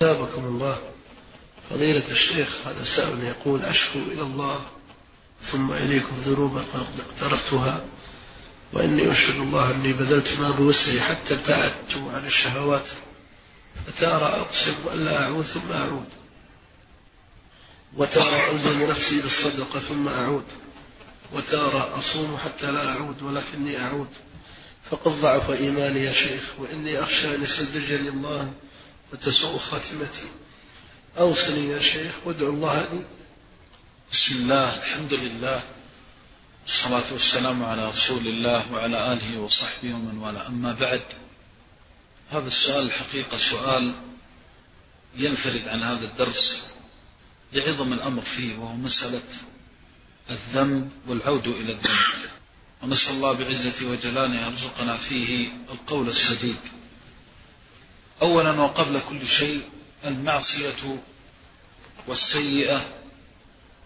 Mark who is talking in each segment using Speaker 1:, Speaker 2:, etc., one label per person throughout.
Speaker 1: ثابكم الله. فضيلة الشيخ هذا سائل يقول أشكو إلى الله ثم إليكم ذنوبا قد اقترفتها وإني أشهد الله أني بذلت ما بوسعي حتى ابتعدت عن الشهوات. فتارى أقسم ألا أعود ثم أعود. وتارى ألزم نفسي بالصدقة ثم أعود. وتارى أصوم حتى لا أعود ولكني أعود. فقد ضعف إيماني يا شيخ وإني أخشى أن يستدرجني الله وتسوء خاتمتي. أوصني يا شيخ وادعو الله لي.
Speaker 2: بسم الله الحمد لله الصلاة والسلام على رسول الله وعلى آله وصحبه ومن والاه. أما بعد هذا السؤال الحقيقة سؤال ينفرد عن هذا الدرس لعظم الأمر فيه وهو مسألة الذنب والعود إلى الذنب. ونسأل الله بعزته وجلاله أن يرزقنا فيه القول السديد. أولا وقبل كل شيء المعصية والسيئة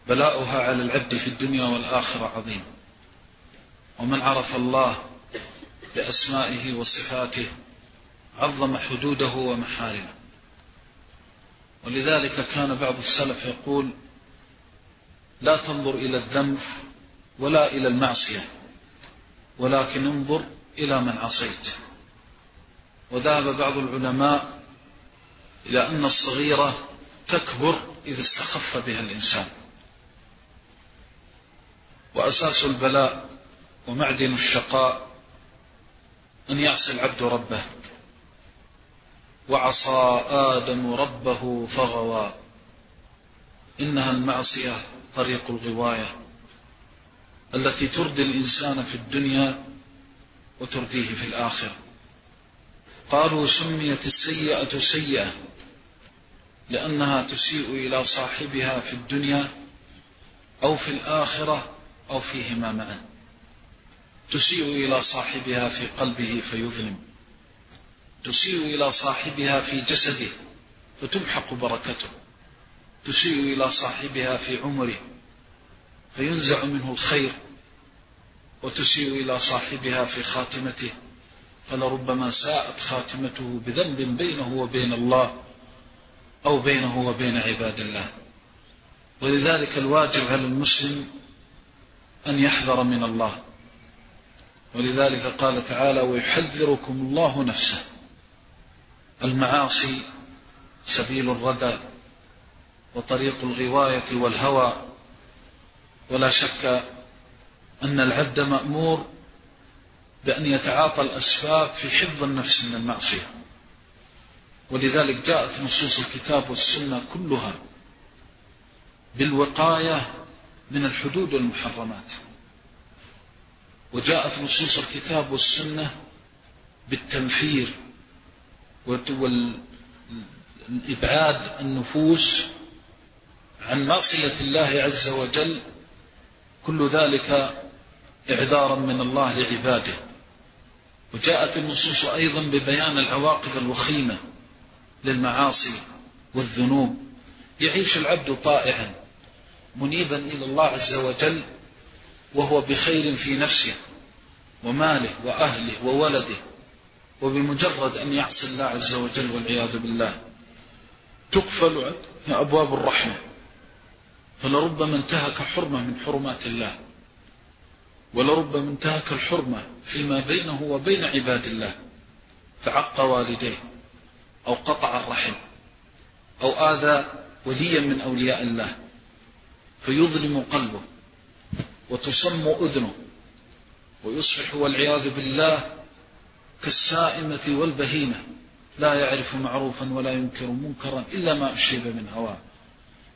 Speaker 2: بلاؤها على العبد في الدنيا والآخرة عظيم. ومن عرف الله بأسمائه وصفاته عظم حدوده ومحارمه. ولذلك كان بعض السلف يقول لا تنظر إلى الذنب ولا إلى المعصية ولكن انظر إلى من عصيت. وذهب بعض العلماء إلى أن الصغيرة تكبر إذا استخف بها الإنسان. وأساس البلاء ومعدن الشقاء أن يعصي العبد ربه. وعصى آدم ربه فغوى. إنها المعصية طريق الغواية التي تردي الإنسان في الدنيا وترديه في الآخرة. قالوا سميت السيئة سيئة لأنها تسيء إلى صاحبها في الدنيا أو في الآخرة أو فيهما معا تسيء إلى صاحبها في قلبه فيظلم. تسيء إلى صاحبها في جسده فتمحق بركته. تسيء إلى صاحبها في عمره فينزع منه الخير. وتسيء إلى صاحبها في خاتمته فلربما ساءت خاتمته بذنب بينه وبين الله أو بينه وبين عباد الله. ولذلك الواجب على المسلم أن يحذر من الله. ولذلك قال تعالى ويحذركم الله نفسه. المعاصي سبيل الردى وطريق الغواية والهوى. ولا شك أن العبد مأمور بأن يتعاطى الأسباب في حفظ النفس من المعصية. ولذلك جاءت نصوص الكتاب والسنة كلها بالوقاية من الحدود والمحرمات. وجاءت نصوص الكتاب والسنة بالتنفير والإبعاد النفوس عن معصية الله عز وجل كل ذلك إعذارا من الله لعباده. وجاءت النصوص أيضا ببيان العواقب الوخيمة للمعاصي والذنوب. يعيش العبد طائعا منيبا إلى الله عز وجل وهو بخير في نفسه وماله وأهله وولده وبمجرد أن يعصي الله عز وجل والعياذ بالله. تقفل أبواب الرحمة فلربما انتهك حرمة من حرمات الله. ولربما انتهك الحرمة فيما بينه وبين عباد الله فعق والديه أو قطع الرحم أو آذى وليا من أولياء الله فيظلم قلبه وتصم أذنه ويصبح والعياذ بالله كالسائمة والبهيمة لا يعرف معروفا ولا ينكر منكرا إلا ما أشيب من هواه.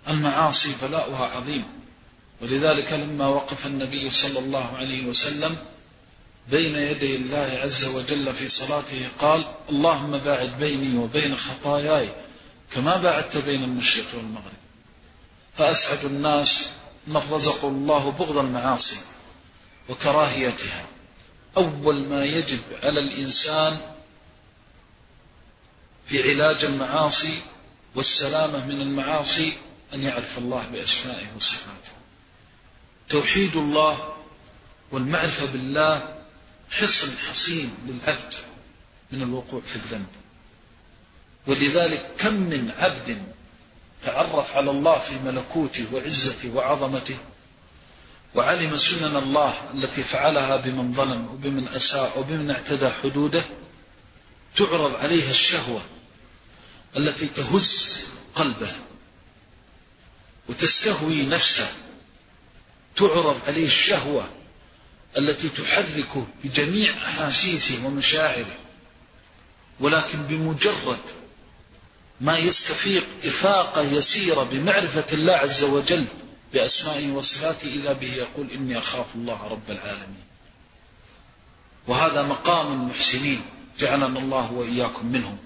Speaker 2: المعاصي بلاؤها عظيم. ولذلك لما وقف النبي صلى الله عليه وسلم بين يدي الله عز وجل في صلاته قال اللهم باعد بيني وبين خطاياي كما باعدت بين المشرق والمغرب. فأسعد الناس من رزقوا الله بغض المعاصي وكراهيتها. أول ما يجب على الإنسان في علاج المعاصي والسلامة من المعاصي أن يعرف الله بأسمائه وصفاته. توحيد الله والمعرفة بالله حصن حصين للعبد من الوقوع في الذنب. ولذلك كم من عبد تعرف على الله في ملكوته وعزته وعظمته وعلم سنن الله التي فعلها بمن ظلم وبمن أساء وبمن اعتدى حدوده تعرض عليها الشهوة التي تهز قلبه وتستهوي نفسه تعرض عليه الشهوة التي تحركه بجميع أحاسيسه ومشاعره ولكن بمجرد ما يستفيق إفاقة يسيرة بمعرفة الله عز وجل بأسمائه وصفاته إذا به يقول إني أخاف الله رب العالمين. وهذا مقام المحسنين جعلنا الله وإياكم منهم.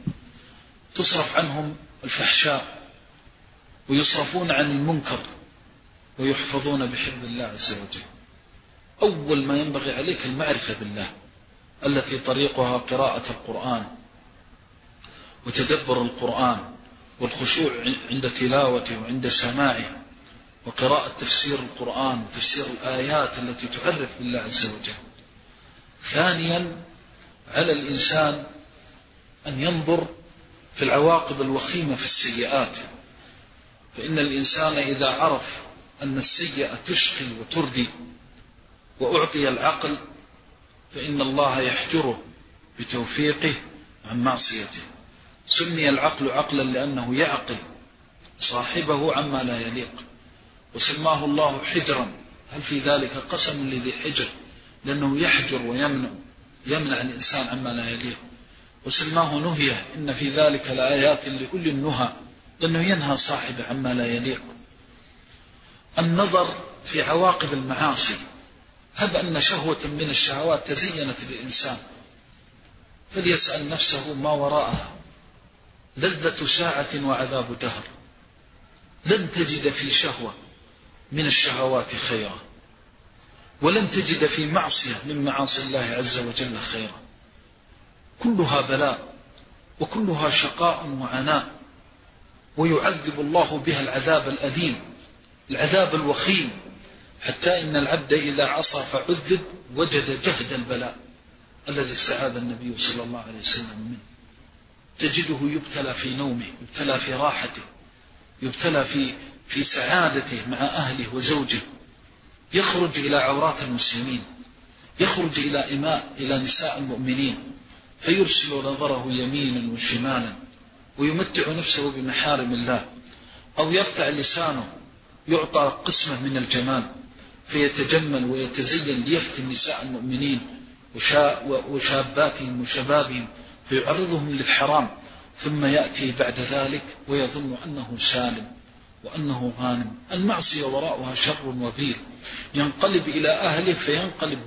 Speaker 2: تصرف عنهم الفحشاء ويصرفون عن المنكر. ويحفظون بحفظ الله عز وجل. أول ما ينبغي عليك المعرفة بالله التي طريقها قراءة القرآن وتدبر القرآن والخشوع عند تلاوته وعند سماعه وقراءة تفسير القرآن وتفسير الآيات التي تعرف بالله عز وجل. ثانيا على الإنسان أن ينظر في العواقب الوخيمة في السيئات. فإن الإنسان إذا عرف أن السيئة تشقي وتردي وأعطي العقل فإن الله يحجره بتوفيقه عن معصيته. سمي العقل عقلا لأنه يعقل صاحبه عما لا يليق. وسماه الله حجرا. هل في ذلك قسم لذي حجر؟ لأنه يحجر ويمنع يمنع الإنسان عما لا يليق. وسماه نهية. إن في ذلك لآيات لكل النهى لأنه ينهى صاحبه عما لا يليق. النظر في عواقب المعاصي. هب أن شهوة من الشهوات تزينت للإنسان فليسأل نفسه ما وراءها. لذة ساعة وعذاب دهر. لن تجد في شهوة من الشهوات خيرا. ولن تجد في معصية من معاصي الله عز وجل خيرا. كلها بلاء وكلها شقاء وعناء. ويعذب الله بها العذاب الأليم. العذاب الوخيم. حتى إن العبد إذا عصى فعذب وجد جهد البلاء الذي استعاذ النبي صلى الله عليه وسلم منه. تجده يبتلى في نومه يبتلى في راحته يبتلى في في سعادته مع أهله وزوجه. يخرج إلى عورات المسلمين يخرج إلى إماء إلى نساء المؤمنين. فيرسل نظره يمينا وشمالا ويمتع نفسه بمحارم الله أو يرفع لسانه يعطى قسمة من الجمال فيتجمل ويتزين ليفتن نساء المؤمنين وشاباتهم وشبابهم فيعرضهم للحرام ثم يأتي بعد ذلك ويظن أنه سالم وأنه غانم. المعصية وراءها شر وبيل ينقلب إلى أهله فينقلب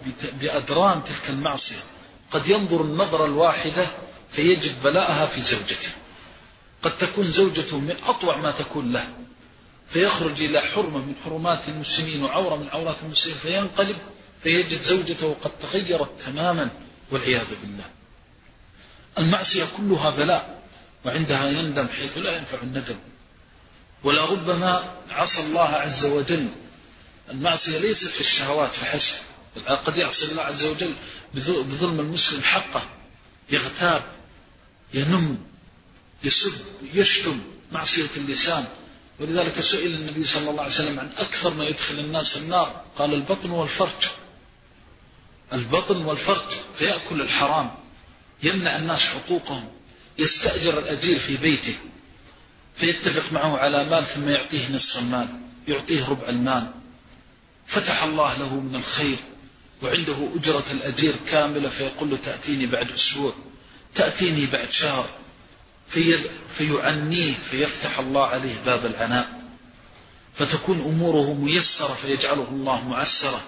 Speaker 2: بأدران تلك المعصية. قد ينظر النظرة الواحدة فيجد بلاءها في زوجته. قد تكون زوجته من أطوع ما تكون له. فيخرج إلى حرمة من حرمات المسلمين وعورة من عورات المسلمين فينقلب فيجد زوجته قد تغيرت تماما والعياذ بالله. المعصية كلها بلاء وعندها يندم حيث لا ينفع الندم. ولربما عصى الله عز وجل. المعصية ليست في الشهوات فحسب قد يعصي الله عز وجل بظلم المسلم حقه. يغتاب ينم يسب يشتم معصية اللسان. ولذلك سئل النبي صلى الله عليه وسلم عن أكثر ما يدخل الناس النار. قال البطن والفرج. البطن والفرج فيأكل الحرام. يمنع الناس حقوقهم. يستأجر الأجير في بيته. فيتفق معه على مال ثم يعطيه نصف المال. يعطيه ربع المال. فتح الله له من الخير. وعنده أجرة الأجير كاملة. فيقول له تأتيني بعد أسبوع. تأتيني بعد شهر. في فيعنيه فيفتح الله عليه باب العناء فتكون أموره ميسرة فيجعله الله معسرة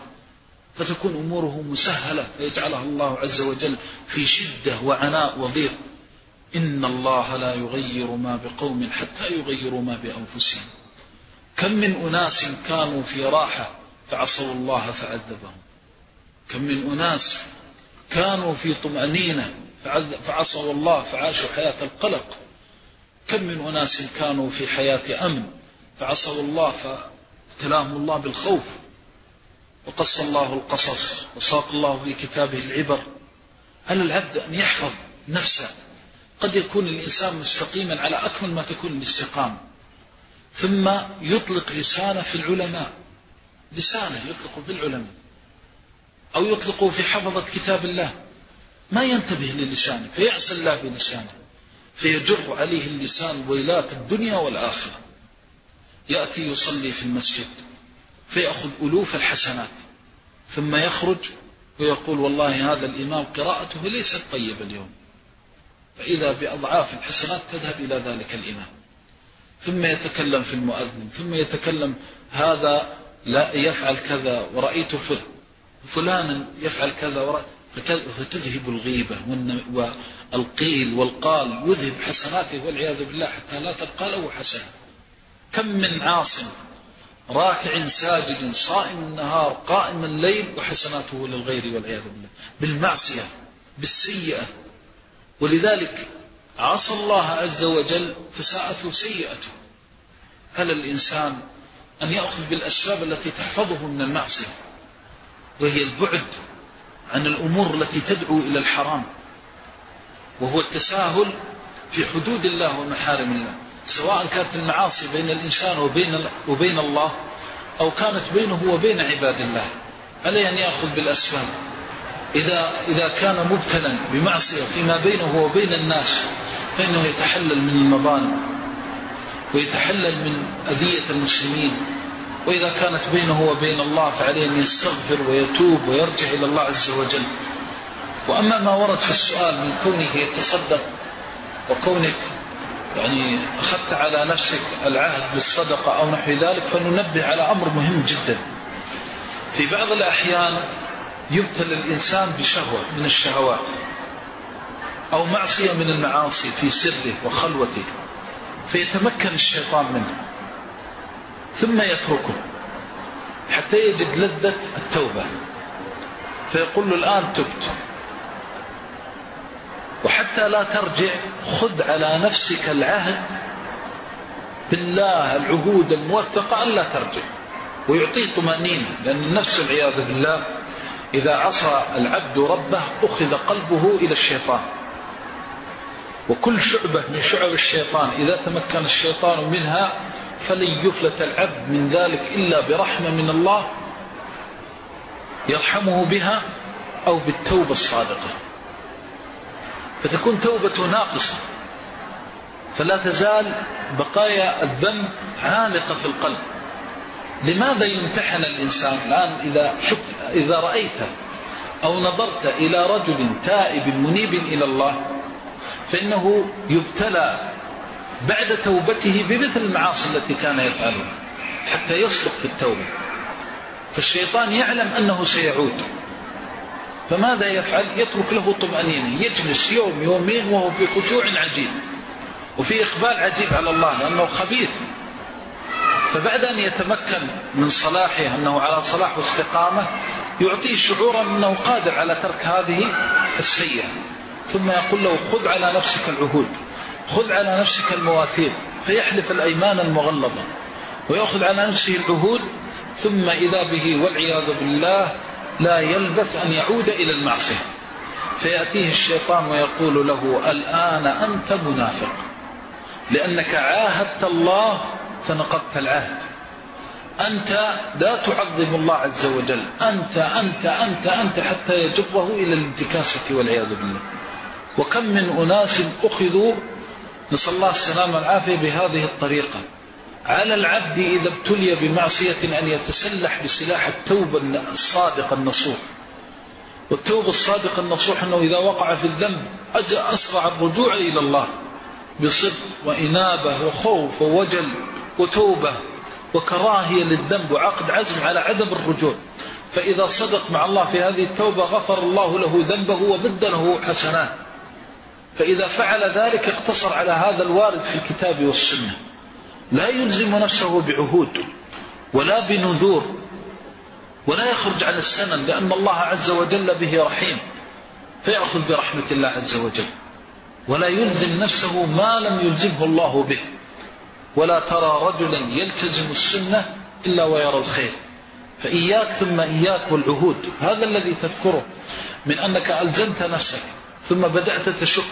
Speaker 2: فتكون أموره مسهلة فيجعلها الله عز وجل في شدة وعناء وضيق. إن الله لا يغير ما بقوم حتى يغيروا ما بأنفسهم. كم من أناس كانوا في راحة فعصوا الله فعذبهم كم من أناس كانوا في طمأنينة فعصوا الله فعاشوا حياة القلق. كم من أناس كانوا في حياة أمن فعصوا الله فابتلاهم الله بالخوف. وقص الله القصص وساق الله في كتابه العبر. على العبد أن يحفظ نفسه؟ قد يكون الإنسان مستقيما على أكمل ما تكون الاستقامة. ثم يطلق لسانه في العلماء. لسانه يطلق في العلماء أو يطلقه في حفظة كتاب الله. ما ينتبه للسانه فيعصي الله بلسانه فيجر عليه اللسان ويلات الدنيا والآخرة. يأتي يصلي في المسجد فيأخذ ألوف الحسنات ثم يخرج ويقول والله هذا الإمام قراءته ليست طيبة اليوم. فإذا بأضعاف الحسنات تذهب إلى ذلك الإمام. ثم يتكلم في المؤذن ثم يتكلم هذا لا يفعل كذا ورأيت فلانا يفعل كذا فتذهب الغيبة والقيل والقال يذهب حسناته والعياذ بالله حتى لا تبقى له حسنة كم من عاصم راكع ساجد صائم النهار قائم الليل وحسناته للغير والعياذ بالله. بالمعصية بالسيئة. ولذلك عصى الله عز وجل فساءته سيئته. هل الإنسان أن يأخذ بالأسباب التي تحفظه من المعصية وهي البعد عن الأمور التي تدعو إلى الحرام وهو التساهل في حدود الله ومحارم الله سواء كانت المعاصي بين الإنسان وبين, وبين الله أو كانت بينه وبين عباد الله. عليه أن يأخذ بالأسباب إذا, إذا كان مبتلا بمعصية فيما بينه وبين الناس فإنه يتحلل من المظالم ويتحلل من أذية المسلمين وإذا كانت بينه وبين الله فعليه أن يستغفر ويتوب ويرجع إلى الله عز وجل. وأما ما ورد في السؤال من كونه يتصدق وكونك يعني أخذت على نفسك العهد بالصدقة أو نحو ذلك فننبه على أمر مهم جدا. في بعض الأحيان يبتلى الإنسان بشهوة من الشهوات أو معصية من المعاصي في سره وخلوته فيتمكن الشيطان منه. ثم يتركه حتى يجد لذة التوبة. فيقول له الآن تبت. وحتى لا ترجع خذ على نفسك العهد بالله العهود الموثقة ألا ترجع. ويعطيه طمأنينة لأن النفس العياذ بالله إذا عصى العبد ربه أخذ قلبه إلى الشيطان. وكل شعبة من شعب الشيطان إذا تمكن الشيطان منها فلن يفلت العبد من ذلك إلا برحمة من الله يرحمه بها أو بالتوبة الصادقة. فتكون توبته ناقصة. فلا تزال بقايا الذنب عالقة في القلب. لماذا يمتحن الإنسان الآن إذا, شفت إذا رأيت أو نظرت إلى رجل تائب منيب إلى الله؟ فإنه يبتلى بعد توبته بمثل المعاصي التي كان يفعلها حتى يصدق في التوبة. فالشيطان يعلم أنه سيعود. فماذا يفعل؟ يترك له طمأنينة. يجلس يوم يومين وهو في خشوع عجيب. وفي إقبال عجيب على الله لأنه خبيث. فبعد أن يتمكن من صلاحه أنه على صلاح واستقامة يعطيه شعورا أنه قادر على ترك هذه السيئة. ثم يقول له خذ على نفسك العهود. خذ على نفسك المواثيق فيحلف الأيمان المغلظة. ويأخذ على نفسه العهود ثم إذا به والعياذ بالله لا يلبث أن يعود إلى المعصية. فيأتيه الشيطان ويقول له الآن أنت منافق. لأنك عاهدت الله فنقضت العهد. أنت لا تعظم الله عز وجل. أنت أنت أنت أنت حتى يجره إلى الانتكاسة والعياذ بالله. وكم من أناس أخذوا نسأل الله السلامة والعافية بهذه الطريقة. على العبد إذا ابتلي بمعصية أن يتسلح بسلاح التوبة الصادق النصوح. والتوبة الصادق النصوح أنه إذا وقع في الذنب أسرع الرجوع إلى الله. بصدق وإنابة وخوف ووجل وتوبة وكراهية للذنب وعقد عزم على عدم الرجوع. فإذا صدق مع الله في هذه التوبة غفر الله له ذنبه وبدله حسنات. فإذا فعل ذلك اقتصر على هذا الوارد في الكتاب والسنة. لا يلزم نفسه بعهود ولا بنذور ولا يخرج عن السنن لأن الله عز وجل به رحيم. فيأخذ برحمة الله عز وجل. ولا يلزم نفسه ما لم يلزمه الله به. ولا ترى رجلا يلتزم السنة إلا ويرى الخير. فإياك ثم إياك والعهود. هذا الذي تذكره من أنك ألزمت نفسك. ثم بدأت تشك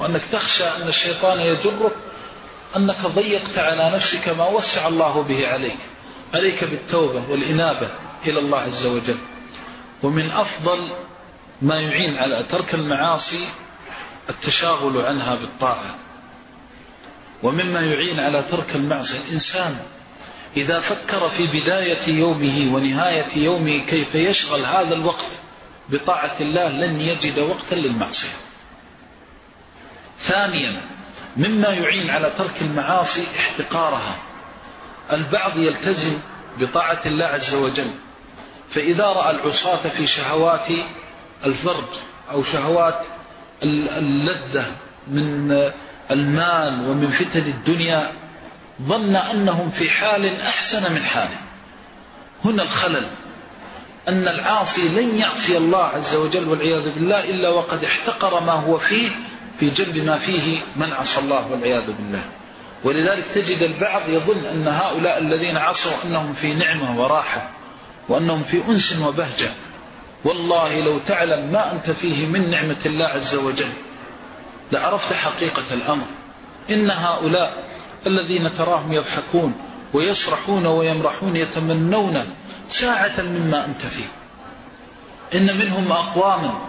Speaker 2: وأنك تخشى أن الشيطان يجرك أنك ضيقت على نفسك ما وسع الله به عليك عليك بالتوبة والإنابة إلى الله عز وجل. ومن أفضل ما يعين على ترك المعاصي التشاغل عنها بالطاعة. ومما يعين على ترك المعصية الإنسان إذا فكر في بداية يومه ونهاية يومه كيف يشغل هذا الوقت بطاعة الله لن يجد وقتا للمعصية. ثانيا مما يعين على ترك المعاصي احتقارها. البعض يلتزم بطاعة الله عز وجل فإذا رأى العصاة في شهوات الفرج أو شهوات اللذة من المال ومن فتن الدنيا ظن أنهم في حال أحسن من حاله. هنا الخلل أن العاصي لن يعصي الله عز وجل والعياذ بالله إلا وقد احتقر ما هو فيه في جلب ما فيه من عصى الله والعياذ بالله. ولذلك تجد البعض يظن أن هؤلاء الذين عصوا أنهم في نعمة وراحة وأنهم في أنس وبهجة. والله لو تعلم ما أنت فيه من نعمة الله عز وجل لعرفت حقيقة الأمر. إن هؤلاء الذين تراهم يضحكون ويسرحون ويمرحون يتمنون ساعة مما أنت فيه. إن منهم أقواما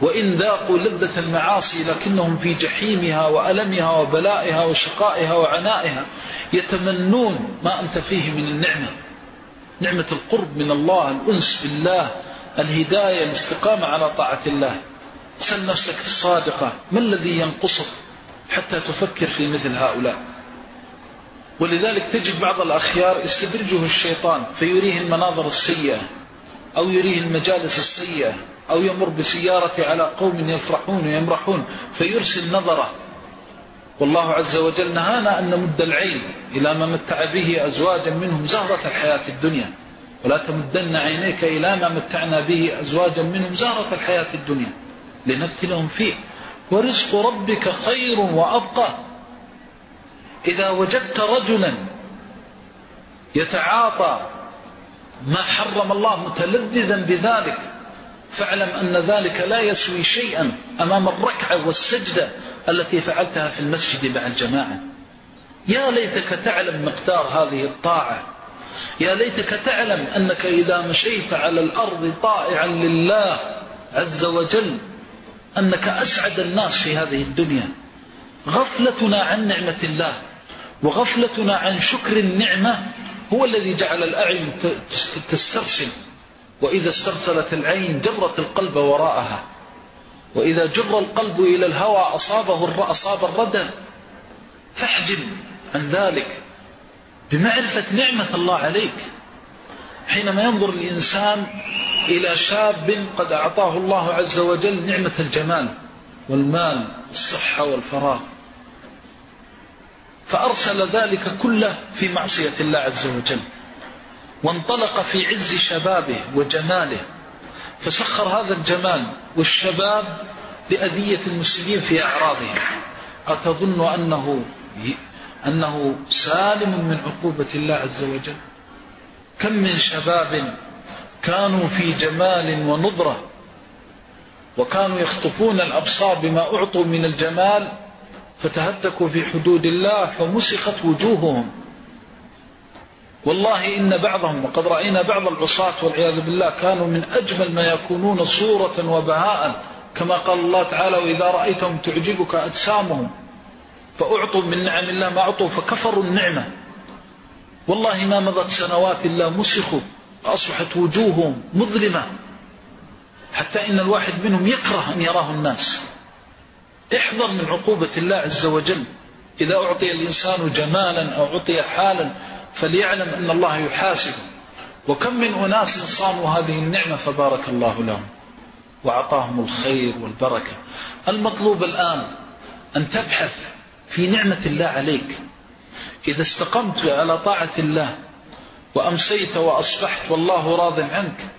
Speaker 2: وإن ذاقوا لذة المعاصي لكنهم في جحيمها وألمها وبلائها وشقائها وعنائها يتمنون ما أنت فيه من النعمة. نعمة القرب من الله الأنس بالله الهداية الاستقامة على طاعة الله. سل نفسك الصادقة ما الذي ينقصك حتى تفكر في مثل هؤلاء؟ ولذلك تجد بعض الأخيار استدرجه الشيطان فيريه المناظر السيئة أو يريه المجالس السيئة أو يمر بسيارة على قوم يفرحون ويمرحون فيرسل نظرة. والله عز وجل نهانا أن نمد العين إلى ما متع به أزواجا منهم زهرة الحياة الدنيا. ولا تمدن عينيك إلى ما متعنا به أزواجا منهم زهرة الحياة الدنيا. لنفتنهم فيه. ورزق ربك خير وأبقى. إذا وجدت رجلا يتعاطى ما حرم الله متلذذا بذلك فاعلم أن ذلك لا يسوي شيئا أمام الركعة والسجدة التي فعلتها في المسجد مع الجماعة. يا ليتك تعلم مقدار هذه الطاعة. يا ليتك تعلم أنك إذا مشيت على الأرض طائعا لله عز وجل أنك أسعد الناس في هذه الدنيا. غفلتنا عن نعمة الله. وغفلتنا عن شكر النعمة هو الذي جعل الأعين تسترسل. وإذا استرسلت العين جرت القلب وراءها. وإذا جر القلب إلى الهوى أصابه أصاب الردى فاحجم عن ذلك بمعرفة نعمة الله عليك. حينما ينظر الإنسان إلى شاب قد أعطاه الله عز وجل نعمة الجمال والمال والصحة والفراغ. فأرسل ذلك كله في معصية الله عز وجل. وانطلق في عز شبابه وجماله. فسخر هذا الجمال والشباب لأذية المسلمين في أعراضهم. أتظن أنه أنه سالم من عقوبة الله عز وجل؟ كم من شباب كانوا في جمال ونضرة وكانوا يخطفون الأبصار بما أعطوا من الجمال فتهتكوا في حدود الله فمسخت وجوههم. والله إن بعضهم وقد رأينا بعض العصاة والعياذ بالله كانوا من أجمل ما يكونون صورة وبهاء كما قال الله تعالى وإذا رأيتهم تعجبك أجسامهم فأعطوا من نعم الله ما أعطوا فكفروا النعمة. والله ما مضت سنوات الله مسخوا أصبحت وجوههم مظلمة حتى إن الواحد منهم يكره أن يراه الناس. احذر من عقوبة الله عز وجل. إذا أعطي الإنسان جمالا أو أعطي حالا فليعلم أن الله يحاسبه. وكم من أناس صانوا هذه النعمة فبارك الله لهم وأعطاهم الخير والبركة. المطلوب الآن أن تبحث في نعمة الله عليك. إذا استقمت على طاعة الله وأمسيت وأصبحت والله راض عنك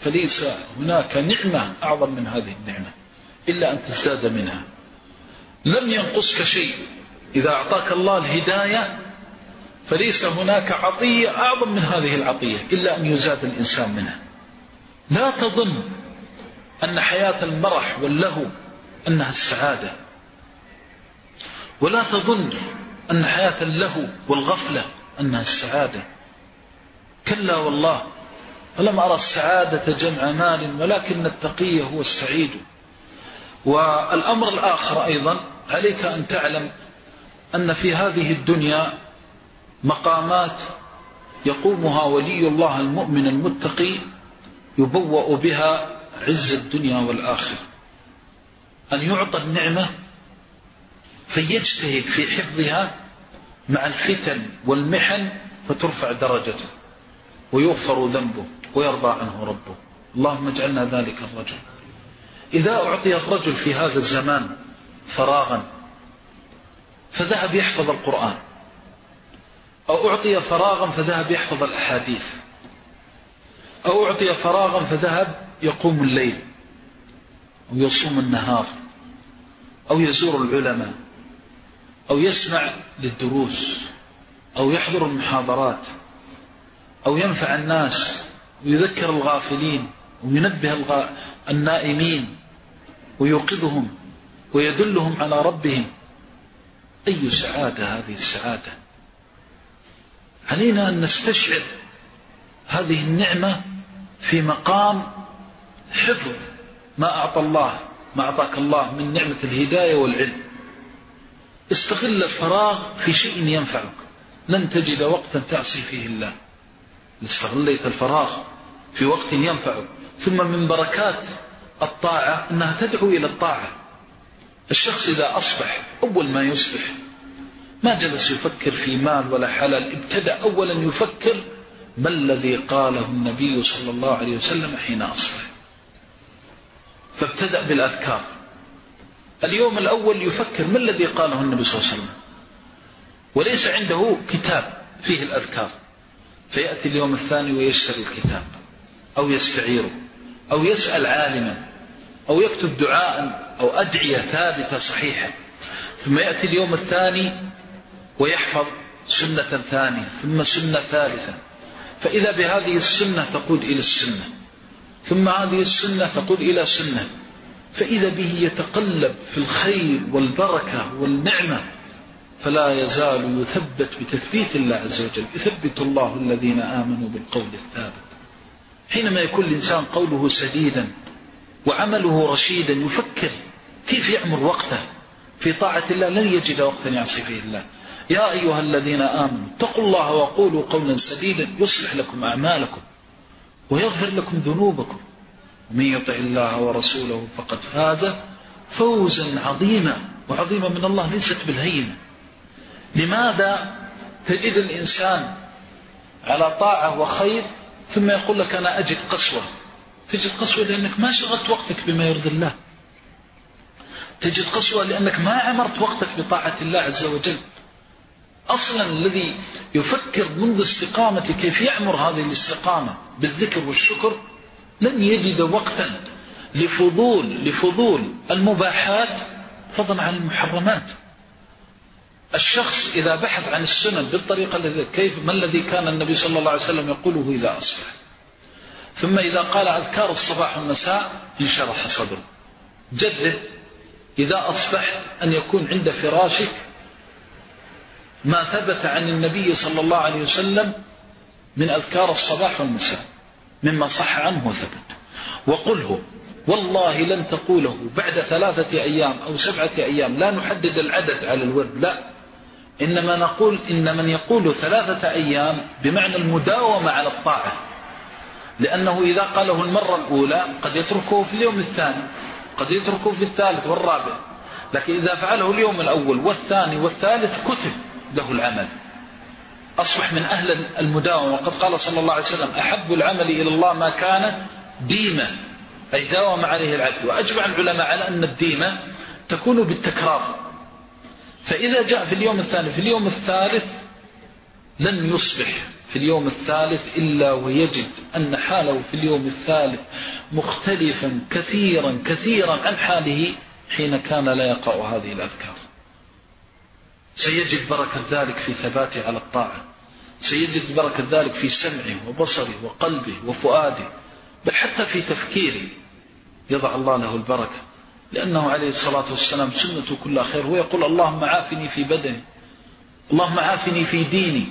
Speaker 2: فليس هناك نعمة أعظم من هذه النعمة إلا أن تزداد منها. لم ينقصك شيء. إذا أعطاك الله الهداية فليس هناك عطية أعظم من هذه العطية إلا أن يزاد الإنسان منها. لا تظن أن حياة المرح واللهو أنها السعادة. ولا تظن أن حياة اللهو والغفلة أنها السعادة. كلا والله ولم أرى السعادة جمع مال ولكن التقي هو السعيد؟ والأمر الآخر أيضا عليك أن تعلم أن في هذه الدنيا مقامات يقومها ولي الله المؤمن المتقي يبوأ بها عز الدنيا والآخرة. أن يعطى النعمة فيجتهد في حفظها مع الفتن والمحن فترفع درجته ويغفر ذنبه ويرضى عنه ربه. اللهم اجعلنا ذلك الرجل. إذا أعطي الرجل في هذا الزمان فراغا. فذهب يحفظ القرآن. أو أعطي فراغا فذهب يحفظ الأحاديث. أو أعطي فراغا فذهب يقوم الليل. أو يصوم النهار. أو يزور العلماء. أو يسمع للدروس. أو يحضر المحاضرات. أو ينفع الناس. ويذكر الغافلين. وينبه النائمين. ويوقظهم. ويدلهم على ربهم. أي سعادة هذه السعادة؟ علينا أن نستشعر هذه النعمة في مقام حفظ ما أعطى الله ما أعطاك الله من نعمة الهداية والعلم. استغل الفراغ في شيء ينفعك. لن تجد وقتا تعصي فيه الله. استغليت الفراغ في وقت ينفعك. ثم من بركات الطاعة أنها تدعو إلى الطاعة. الشخص إذا أصبح أول ما يصبح ما جلس يفكر في مال ولا حلال ابتدأ أولا يفكر ما الذي قاله النبي صلى الله عليه وسلم حين أصبح. فابتدأ بالأذكار. اليوم الأول يفكر ما الذي قاله النبي صلى الله عليه وسلم. وليس عنده كتاب فيه الأذكار. فيأتي اليوم الثاني ويشتري الكتاب أو يستعيره أو يسأل عالما. أو يكتب دعاء أو أدعية ثابتة صحيحة. ثم يأتي اليوم الثاني ويحفظ سنة ثانية ثم سنة ثالثة. فإذا بهذه السنة تقود إلى السنة. ثم هذه السنة تقود إلى سنة. فإذا به يتقلب في الخير والبركة والنعمة فلا يزال يثبت بتثبيت الله عز وجل. يثبت الله الذين آمنوا بالقول الثابت. حينما يكون الإنسان قوله سديدا وعمله رشيدا يفكر كيف يعمر وقته في طاعة الله لن يجد وقتا يعصي فيه الله. يا أيها الذين آمنوا اتقوا الله وقولوا قولا سديدا يصلح لكم أعمالكم ويغفر لكم ذنوبكم. ومن يطع الله ورسوله فقد فاز فوزا عظيما وعظيما من الله ليست بالهينة. لماذا تجد الإنسان على طاعة وخير ثم يقول لك أنا أجد قسوة؟ تجد قسوة لأنك ما شغلت وقتك بما يرضي الله. تجد قسوة لأنك ما عمرت وقتك بطاعة الله عز وجل. أصلا الذي يفكر منذ استقامة كيف يعمر هذه الاستقامة بالذكر والشكر لن يجد وقتا لفضول لفضول المباحات فضلا عن المحرمات. الشخص إذا بحث عن السنن بالطريقة كيف ما الذي كان النبي صلى الله عليه وسلم يقوله إذا أصبح؟ ثم إذا قال أذكار الصباح والمساء انشرح صدره. جرب إذا أصبحت أن يكون عند فراشك ما ثبت عن النبي صلى الله عليه وسلم من أذكار الصباح والمساء مما صح عنه وثبت. وقله والله لن تقوله بعد ثلاثة أيام أو سبعة أيام لا نحدد العدد على الورد لا. إنما نقول إن من يقول ثلاثة أيام بمعنى المداومة على الطاعة. لأنه إذا قاله المرة الأولى قد يتركه في اليوم الثاني قد يتركه في الثالث والرابع. لكن إذا فعله اليوم الأول والثاني والثالث كتب له العمل. أصبح من أهل المداومة. وقد قال صلى الله عليه وسلم أحب العمل إلى الله ما كان ديما. أي داوم عليه العبد وأجمع العلماء على أن الديمة تكون بالتكرار. فإذا جاء في اليوم الثاني في اليوم الثالث لن يصبح. في اليوم الثالث إلا ويجد أن حاله في اليوم الثالث مختلفا كثيرا كثيرا عن حاله حين كان لا يقرأ هذه الأذكار. سيجد بركة ذلك في ثباته على الطاعة. سيجد بركة ذلك في سمعه وبصره وقلبه وفؤاده. بل حتى في تفكيره يضع الله له البركة. لأنه عليه الصلاة والسلام سنته كلها خير. هو يقول اللهم عافني في بدني. اللهم عافني في ديني.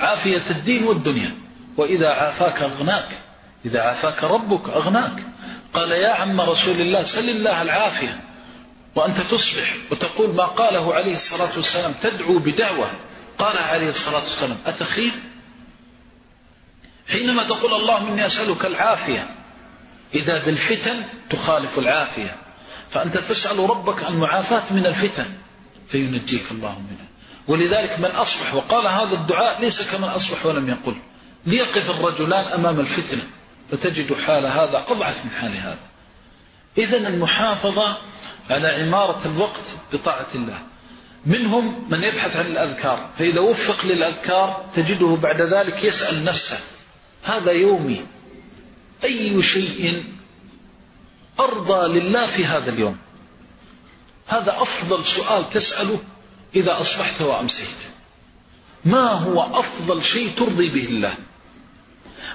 Speaker 2: عافية الدين والدنيا. وإذا عافاك أغناك إذا عافاك ربك أغناك. قال يا عم رسول الله سل الله العافية. وأنت تصبح وتقول ما قاله عليه الصلاة والسلام تدعو بدعوة. قال عليه الصلاة والسلام أتخيل؟ حينما تقول اللهم إني أسألك العافية إذا بالفتن تخالف العافية. فأنت تسأل ربك المعافاة من الفتن فينجيك الله منها. ولذلك من أصبح وقال هذا الدعاء ليس كمن أصبح ولم يقل. ليقف الرجلان أمام الفتنة فتجد حال هذا أضعف من حال هذا. إذا المحافظة على عمارة الوقت بطاعة الله. منهم من يبحث عن الأذكار فإذا وفق للأذكار تجده بعد ذلك يسأل نفسه هذا يومي أي شيء أرضى لله في هذا اليوم؟ هذا أفضل سؤال تسأله إذا أصبحت وأمسيت. ما هو أفضل شيء ترضي به الله؟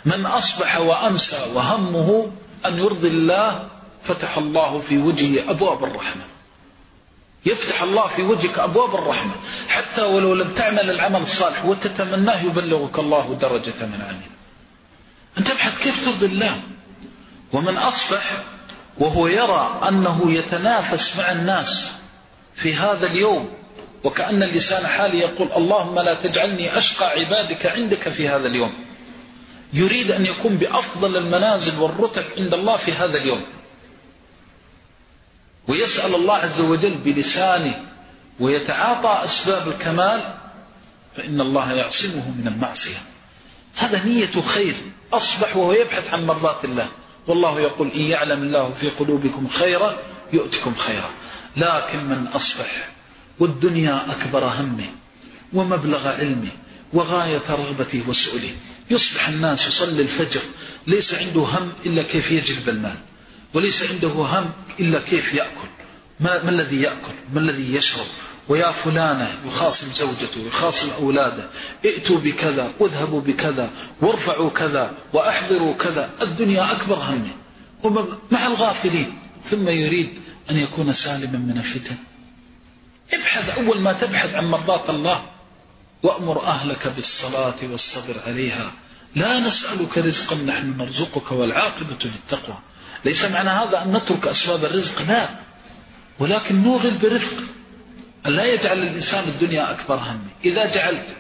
Speaker 2: من أصبح وأمسى وهمه أن يرضي الله فتح الله في وجهه أبواب الرحمة. يفتح الله في وجهك أبواب الرحمة. حتى ولو لم تعمل العمل الصالح وتتمناه يبلغك الله درجة من عمل أن تبحث كيف ترضي الله؟ ومن أصبح وهو يرى أنه يتنافس مع الناس في هذا اليوم وكأن اللسان حالي يقول اللهم لا تجعلني أشقى عبادك عندك في هذا اليوم. يريد أن يكون بأفضل المنازل والرتب عند الله في هذا اليوم. ويسأل الله عز وجل بلسانه ويتعاطى أسباب الكمال فإن الله يعصمه من المعصية. هذا نية خير أصبح وهو يبحث عن مرضاة الله. والله يقول إن يعلم الله في قلوبكم خيرا يؤتكم خيرا. لكن من أصبح والدنيا أكبر همه ومبلغ علمه وغاية رغبته وسؤله. يصبح الناس يصلي الفجر ليس عنده هم إلا كيف يجلب المال وليس عنده هم إلا كيف يأكل. ما, ما الذي يأكل؟ ما الذي يشرب؟ ويا فلانة يخاصم زوجته يخاصم أولاده ائتوا بكذا واذهبوا بكذا وارفعوا كذا وأحضروا كذا. الدنيا أكبر همه. مع الغافلين ثم يريد أن يكون سالما من الفتن. ابحث أول ما تبحث عن مرضاة الله وأمر أهلك بالصلاة والصبر عليها. لا نسألك رزقا نحن نرزقك والعاقبة للتقوى. ليس معنى هذا أن نترك أسباب الرزق لا. ولكن نوغل برفق. أن لا يجعل الإنسان الدنيا أكبر همه. إذا جعلت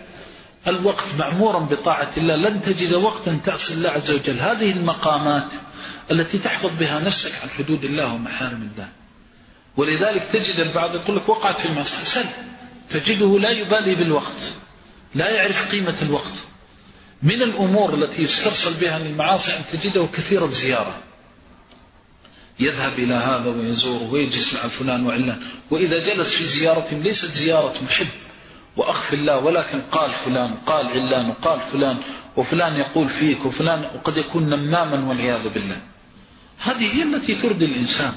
Speaker 2: الوقت معمورا بطاعة الله لن تجد وقتا تعصي الله عز وجل. هذه المقامات التي تحفظ بها نفسك عن حدود الله ومحارم الله. ولذلك تجد البعض يقول لك وقعت في المعصية سل تجده لا يبالي بالوقت. لا يعرف قيمة الوقت. من الأمور التي يسترسل بها من المعاصي أن تجده كثير الزيارة يذهب إلى هذا ويزور ويجلس مع فلان وعلان. وإذا جلس في زيارة ليست زيارة محب. وأخ في الله ولكن قال فلان وقال علان وقال فلان وفلان يقول فيك وفلان وقد يكون نماما والعياذ بالله. هذه هي التي تردي الإنسان.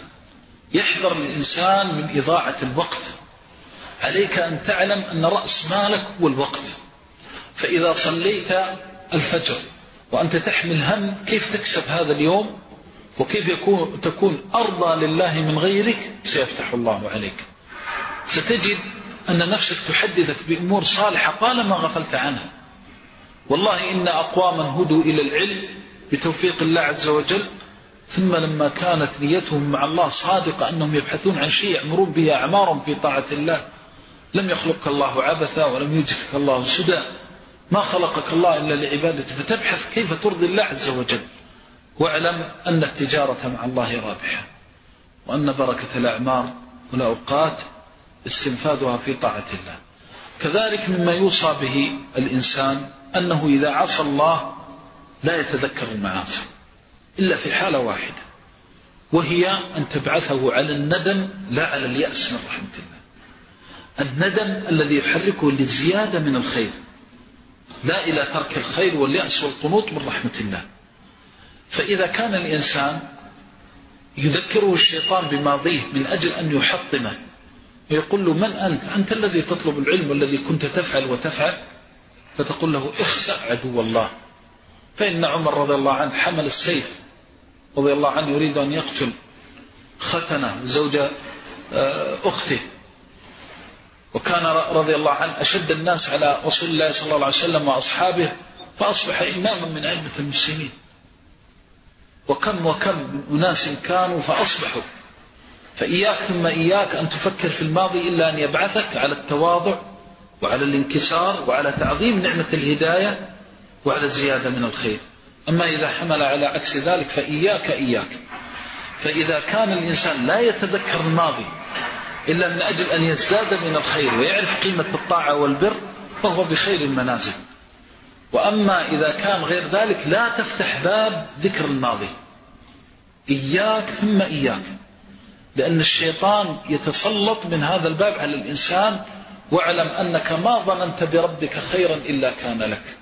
Speaker 2: يحذر الإنسان من إضاعة الوقت. عليك أن تعلم أن رأس مالك هو الوقت. فإذا صليت الفجر وأنت تحمل هم كيف تكسب هذا اليوم؟ وكيف يكون تكون أرضى لله من غيرك؟ سيفتح الله عليك. ستجد أن نفسك تحدثك بأمور صالحة طالما غفلت عنها. والله إن أقواما هدوا إلى العلم بتوفيق الله عز وجل ثم لما كانت نيتهم مع الله صادقة أنهم يبحثون عن شيء يأمرون به أعمارهم في طاعة الله لم يخلقك الله عبثا ولم يجدك الله سدى ما خلقك الله إلا لعبادته فتبحث كيف ترضي الله عز وجل واعلم أن التجارة مع الله رابحة وأن بركة الأعمار والأوقات استنفاذها في طاعة الله. كذلك مما يوصى به الإنسان أنه إذا عصى الله لا يتذكر المعاصي. إلا في حالة واحدة وهي أن تبعثه على الندم لا على اليأس من رحمة الله. الندم الذي يحركه للزيادة من الخير لا إلى ترك الخير واليأس والقنوط من رحمة الله. فإذا كان الإنسان يذكره الشيطان بماضيه من أجل أن يحطمه ويقول له من أنت؟ أنت الذي تطلب العلم والذي كنت تفعل وتفعل؟ فتقول له اخسأ عدو الله. فإن عمر رضي الله عنه حمل السيف رضي الله عنه يريد أن يقتل ختنة وزوجة آه، أخته. وكان رضي الله عنه أشد الناس على رسول الله صلى الله عليه وسلم وأصحابه فأصبح إماما من أئمة المسلمين. وكم وكم أناس كانوا فأصبحوا. فإياك ثم إياك أن تفكر في الماضي إلا أن يبعثك على التواضع وعلى الانكسار وعلى تعظيم نعمة الهداية وعلى الزيادة من الخير. أما إذا حمل على عكس ذلك فإياك إياك. فإذا كان الإنسان لا يتذكر الماضي إلا من أجل أن يزداد من الخير ويعرف قيمة الطاعة والبر فهو بخير المنازل. وأما إذا كان غير ذلك لا تفتح باب ذكر الماضي. إياك ثم إياك. لأن الشيطان يتسلط من هذا الباب على الإنسان واعلم أنك ما ظننت بربك خيرا إلا كان لك.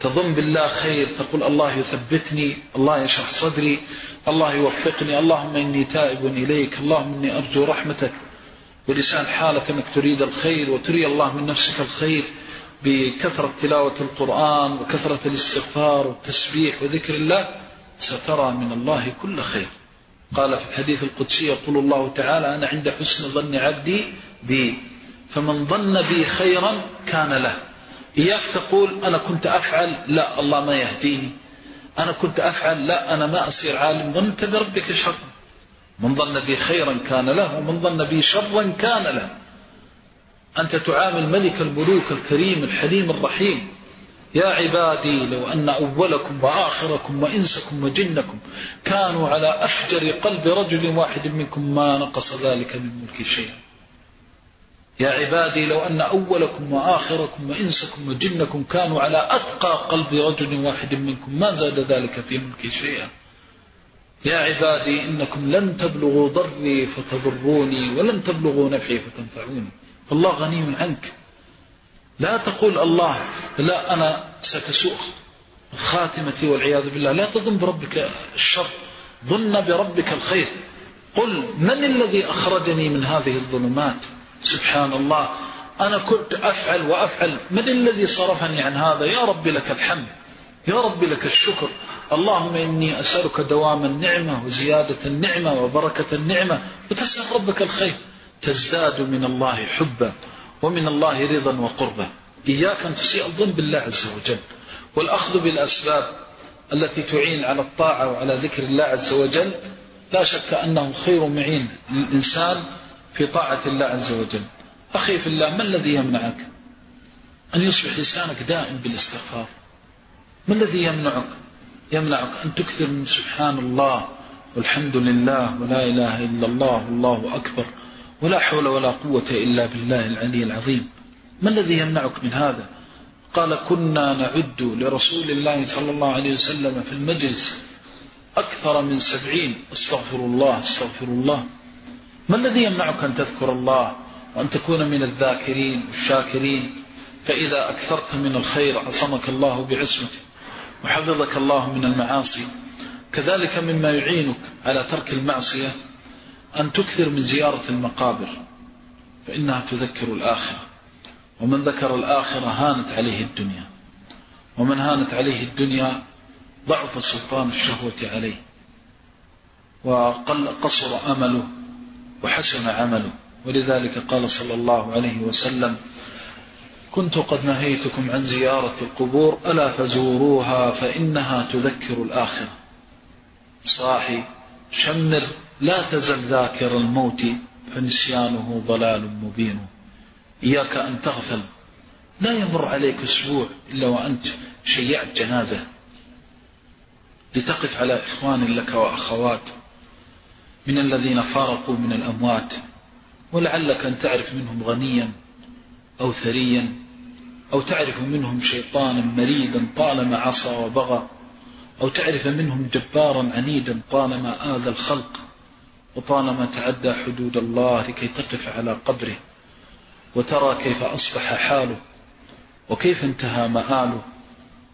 Speaker 2: تظن بالله خير تقول الله يثبتني الله يشرح صدري الله يوفقني اللهم إني تائب إليك اللهم إني أرجو رحمتك. ولسان حالك أنك تريد الخير وتري الله من نفسك الخير بكثرة تلاوة القرآن وكثرة الاستغفار والتسبيح وذكر الله سترى من الله كل خير. قال في الحديث القدسي يقول الله تعالى أنا عند حسن ظن عبدي بي فمن ظن بي خيرا كان له. إياك تقول أنا كنت أفعل لا الله ما يهديني. أنا كنت أفعل لا أنا ما أصير عالم. ظننت بربك شرا من ظن بي خيرا كان له ومن ظن بي شرا كان له. أنت تعامل ملك الملوك الكريم الحليم الرحيم. يا عبادي لو أن أولكم وآخركم وإنسكم وجنكم كانوا على أفجر قلب رجل واحد منكم ما نقص ذلك من ملك شيئا. يا عبادي لو أن أولكم وآخركم وإنسكم وجنكم كانوا على أتقى قلب رجل واحد منكم ما زاد ذلك في ملكي شيئا. يا عبادي إنكم لن تبلغوا ضري فتضروني ولن تبلغوا نفعي فتنفعوني. فالله غني عنك. لا تقول الله لا أنا ستسوء. خاتمتي والعياذ بالله. لا تظن بربك الشر ظن بربك الخير. قل من الذي أخرجني من هذه الظلمات؟ سبحان الله. أنا كنت أفعل وأفعل من الذي صرفني عن هذا. يا رب لك الحمد. يا رب لك الشكر. اللهم إني أسألك دوام النعمة وزيادة النعمة وبركة النعمة. وتسأل ربك الخير. تزداد من الله حبا ومن الله رضا وقربا. إياك أن تسيء الظن بالله عز وجل. والأخذ بالأسباب التي تعين على الطاعة وعلى ذكر الله عز وجل. لا شك أنه خير معين للإنسان. في طاعة الله عز وجل. أخي في الله ما الذي يمنعك؟ أن يصبح لسانك دائم بالاستغفار. ما الذي يمنعك؟ يمنعك أن تكثر من سبحان الله والحمد لله ولا إله إلا الله والله أكبر ولا حول ولا قوة إلا بالله العلي العظيم. ما الذي يمنعك من هذا؟ قال كنا نعد لرسول الله صلى الله عليه وسلم في المجلس أكثر من سبعين. أستغفر الله أستغفر الله. ما الذي يمنعك أن تذكر الله وأن تكون من الذاكرين الشاكرين؟ فإذا أكثرت من الخير عصمك الله بعصمته وحفظك الله من المعاصي. كذلك مما يعينك على ترك المعصية أن تكثر من زيارة المقابر فإنها تذكر الآخرة. ومن ذكر الآخرة هانت عليه الدنيا. ومن هانت عليه الدنيا ضعف سلطان الشهوة عليه. وقل قصر أمله وحسن عمله. ولذلك قال صلى الله عليه وسلم كنت قد نهيتكم عن زيارة القبور ألا فزوروها فإنها تذكر الآخرة. صاحي شمر لا تزل ذاكر الموت فنسيانه ضلال مبين. إياك أن تغفل. لا يمر عليك أسبوع إلا وأنت شيعت جنازة. لتقف على إخوان لك وأخوات. من الذين فارقوا من الأموات ولعلك أن تعرف منهم غنيا أو ثريا أو تعرف منهم شيطانا مريدا طالما عصى وبغى أو تعرف منهم جبارا عنيدا طالما آذى الخلق وطالما تعدى حدود الله لكي تقف على قبره وترى كيف أصبح حاله وكيف انتهى مآله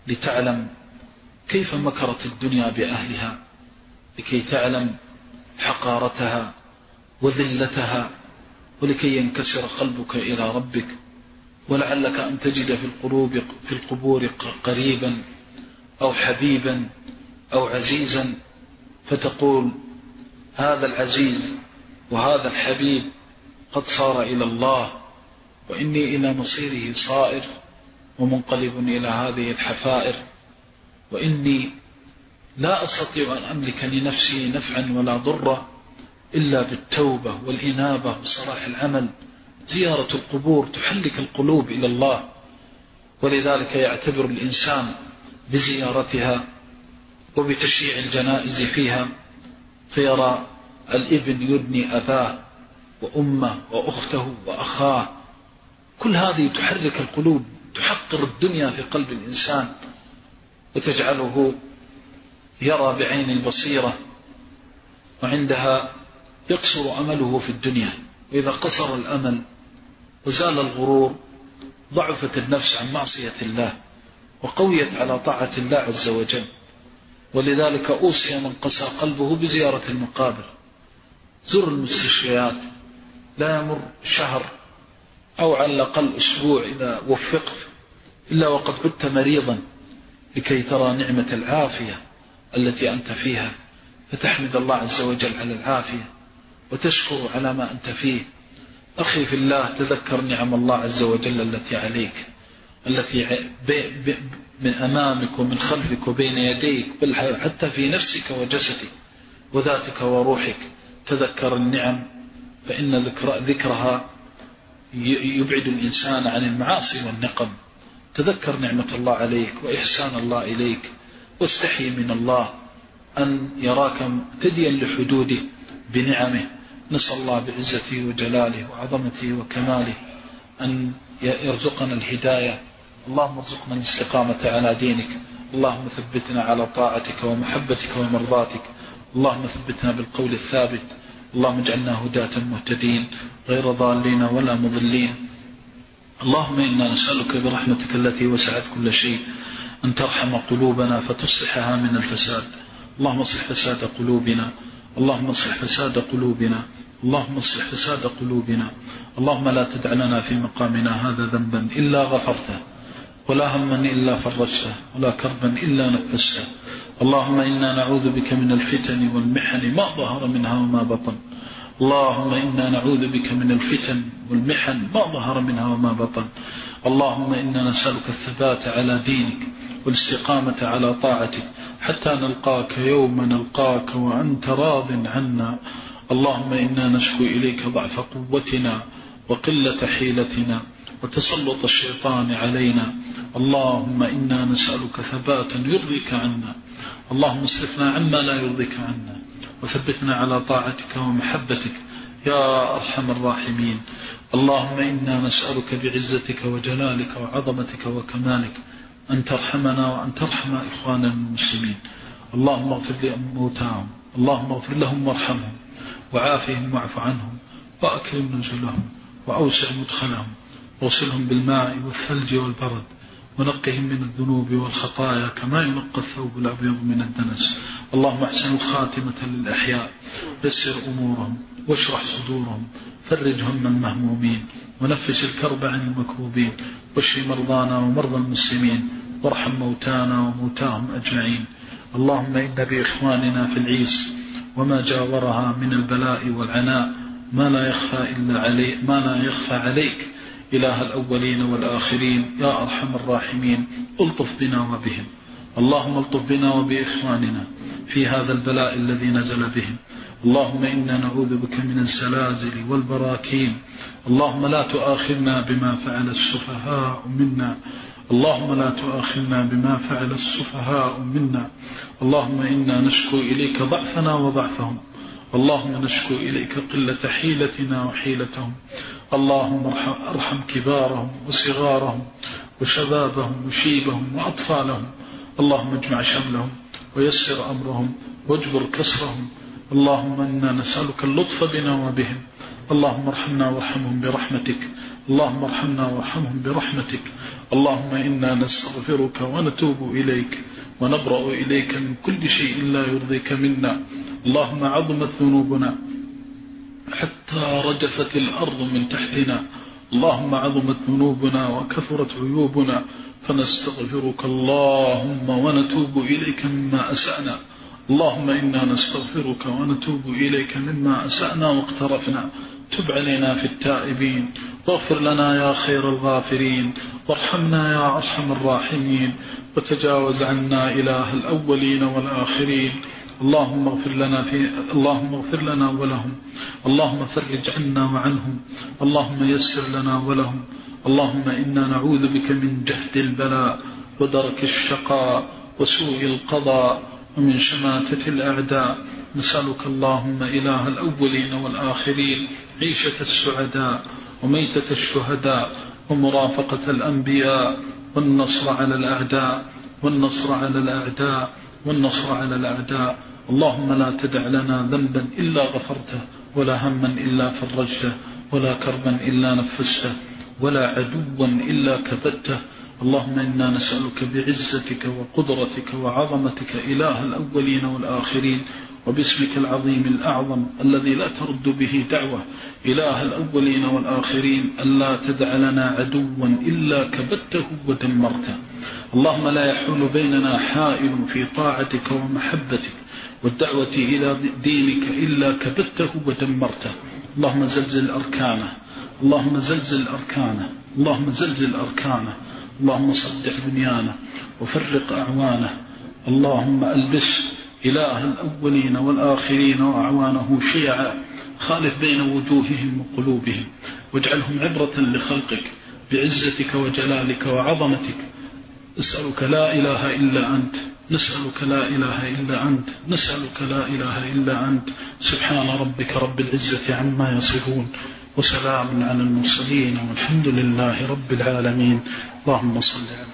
Speaker 2: لتعلم كيف مكرت الدنيا بأهلها لكي تعلم حقارتها وذلتها ولكي ينكسر قلبك إلى ربك ولعلك أن تجد في القلوب في القبور قريبا أو حبيبا أو عزيزا فتقول هذا العزيز وهذا الحبيب قد صار إلى الله وإني إلى مصيره صائر ومنقلب إلى هذه الحفائر وإني لا أستطيع أن أملك لنفسي نفعا ولا ضرا إلا بالتوبة والإنابة وصلاح العمل. زيارة القبور تحلك القلوب إلى الله ولذلك يعتبر الإنسان بزيارتها وبتشييع الجنائز فيها. فيرى الإبن يدني أباه وأمه وأخته وأخاه. كل هذه تحرك القلوب تحقر الدنيا في قلب الإنسان وتجعله يرى بعين البصيرة وعندها يقصر أمله في الدنيا. وإذا قصر الأمل وزال الغرور ضعفت النفس عن معصية الله وقويت على طاعة الله عز وجل. ولذلك أوصي من قسى قلبه بزيارة المقابر. زر المستشفيات لا يمر شهر أو على الأقل أسبوع إذا وفقت إلا وقد عدت مريضا لكي ترى نعمة العافية. التي أنت فيها فتحمد الله عز وجل على العافية وتشكر على ما أنت فيه. أخي في الله تذكر نعم الله عز وجل التي عليك التي من أمامك ومن خلفك وبين يديك بل حتى في نفسك وجسدك وذاتك وروحك. تذكر النعم فإن ذكر ذكرها يبعد الإنسان عن المعاصي والنقم. تذكر نعمة الله عليك وإحسان الله إليك. واستحي من الله أن يراك متديا لحدوده بنعمه. نسأل الله بعزته وجلاله وعظمته وكماله أن يرزقنا الهداية. اللهم ارزقنا الاستقامة على دينك. اللهم ثبتنا على طاعتك ومحبتك ومرضاتك. اللهم ثبتنا بالقول الثابت. اللهم اجعلنا هداة مهتدين غير ضالين ولا مضلين. اللهم إنا نسألك برحمتك التي وسعت كل شيء. أن ترحم قلوبنا فتصلحها من الفساد. اللهم اصلح فساد قلوبنا. اللهم اصلح فساد قلوبنا. اللهم اصلح فساد قلوبنا. اللهم لا تدع لنا في مقامنا هذا ذنبا إلا غفرته ولا هما إلا فرجته ولا كربا إلا نفسته. اللهم إنا نعوذ بك من الفتن والمحن. ما ظهر منها وما بطن. اللهم إنا نعوذ بك من الفتن والمحن. ما ظهر منها وما بطن. اللهم إنا نسألك الثبات على دينك والاستقامة على طاعتك حتى نلقاك يوم نلقاك وأنت راض عنا. اللهم إنا نشكو إليك ضعف قوتنا وقلة حيلتنا وتسلط الشيطان علينا. اللهم إنا نسألك ثباتا يرضيك عنا. اللهم اصرفنا عما لا يرضيك عنا وثبتنا على طاعتك ومحبتك يا أرحم الراحمين. اللهم إنا نسألك بعزتك وجلالك وعظمتك وكمالك أن ترحمنا وأن ترحم إخواننا المسلمين. اللهم اغفر لموتاهم اللهم اغفر لهم وارحمهم. وعافهم واعف عنهم. وأكرم نزلهم. وأوسع مدخلهم. وصلهم بالماء والثلج والبرد. ونقهم من الذنوب والخطايا كما ينقى الثوب الأبيض من الدنس. اللهم احسن الخاتمة للأحياء. يسر أمورهم. واشرح صدورهم. فرج هم المهمومين ونفس الكرب عن المكروبين. واشف مرضانا ومرضى المسلمين. وارحم موتانا وموتاهم أجمعين. اللهم إن بإخواننا في العيس وما جاورها من البلاء والعناء ما لا يخفى إلا علي ما لا يخفى عليك إله الأولين والآخرين يا أرحم الراحمين ألطف بنا وبهم. اللهم ألطف بنا وبإخواننا في هذا البلاء الذي نزل بهم. اللهم إنا نعوذ بك من الزلازل والبراكين. اللهم لا تؤاخذنا بما فعل السفهاء منا. اللهم لا تؤاخذنا بما فعل السفهاء منا. اللهم إنا نشكو إليك ضعفنا وضعفهم. اللهم نشكو إليك قلة حيلتنا وحيلتهم. اللهم ارحم, كبارهم وصغارهم وشبابهم وشيبهم وأطفالهم. اللهم اجمع شملهم ويسر أمرهم واجبر كسرهم. اللهم إنا نسألك اللطف بنا وبهم اللهم ارحمنا وارحمهم برحمتك. اللهم ارحمنا وارحمهم برحمتك. اللهم إنا نستغفرك ونتوب إليك. ونبرأ إليك من كل شيء لا يرضيك منا. اللهم عظمت ذنوبنا حتى رجفت الأرض من تحتنا. اللهم عظمت ذنوبنا وكثرت عيوبنا. فنستغفرك. اللهم ونتوب إليك مما أسأنا. اللهم إنا نستغفرك ونتوب إليك مما أسأنا واقترفنا. تب علينا في التائبين واغفر لنا يا خير الغافرين وارحمنا يا أرحم الراحمين وتجاوز عنا إله الأولين والآخرين. اللهم اغفر لنا في اللهم اغفر لنا ولهم اللهم فرج عنا وعنهم اللهم يسر لنا ولهم اللهم إنا نعوذ بك من جهد البلاء ودرك الشقاء وسوء القضاء ومن شماتة الأعداء. نسألك اللهم إله الأولين والآخرين عيشة السعداء وميتة الشهداء ومرافقة الأنبياء والنصر على الأعداء والنصر على الأعداء والنصر على الأعداء. اللهم لا تدع لنا ذنبا إلا غفرته ولا هما إلا فرجته ولا كربا إلا نفسته ولا عدوا إلا كبته اللهم إنا نسألك بعزتك وقدرتك وعظمتك إله الأولين والآخرين وباسمك العظيم الأعظم الذي لا ترد به دعوة إله الأولين والآخرين ألا تدع لنا عدوا إلا كبته ودمرته. اللهم لا يحول بيننا حائل في طاعتك ومحبتك والدعوة إلى دينك إلا كبته ودمرته. اللهم زلزل أركانه اللهم زلزل أركانه اللهم زلزل أركانه اللهم صدع بنيانه وفرق أعوانه. اللهم ألبس إله الأولين والآخرين وأعوانه شيعا. خالف بين وجوههم وقلوبهم. واجعلهم عبرة لخلقك بعزتك وجلالك وعظمتك. نسألك لا إله إلا أنت. نسألك لا إله إلا أنت. نسألك لا إله إلا أنت. سبحان ربك رب العزة عما يصفون. وسلام على المرسلين والحمد لله رب العالمين. اللهم صل على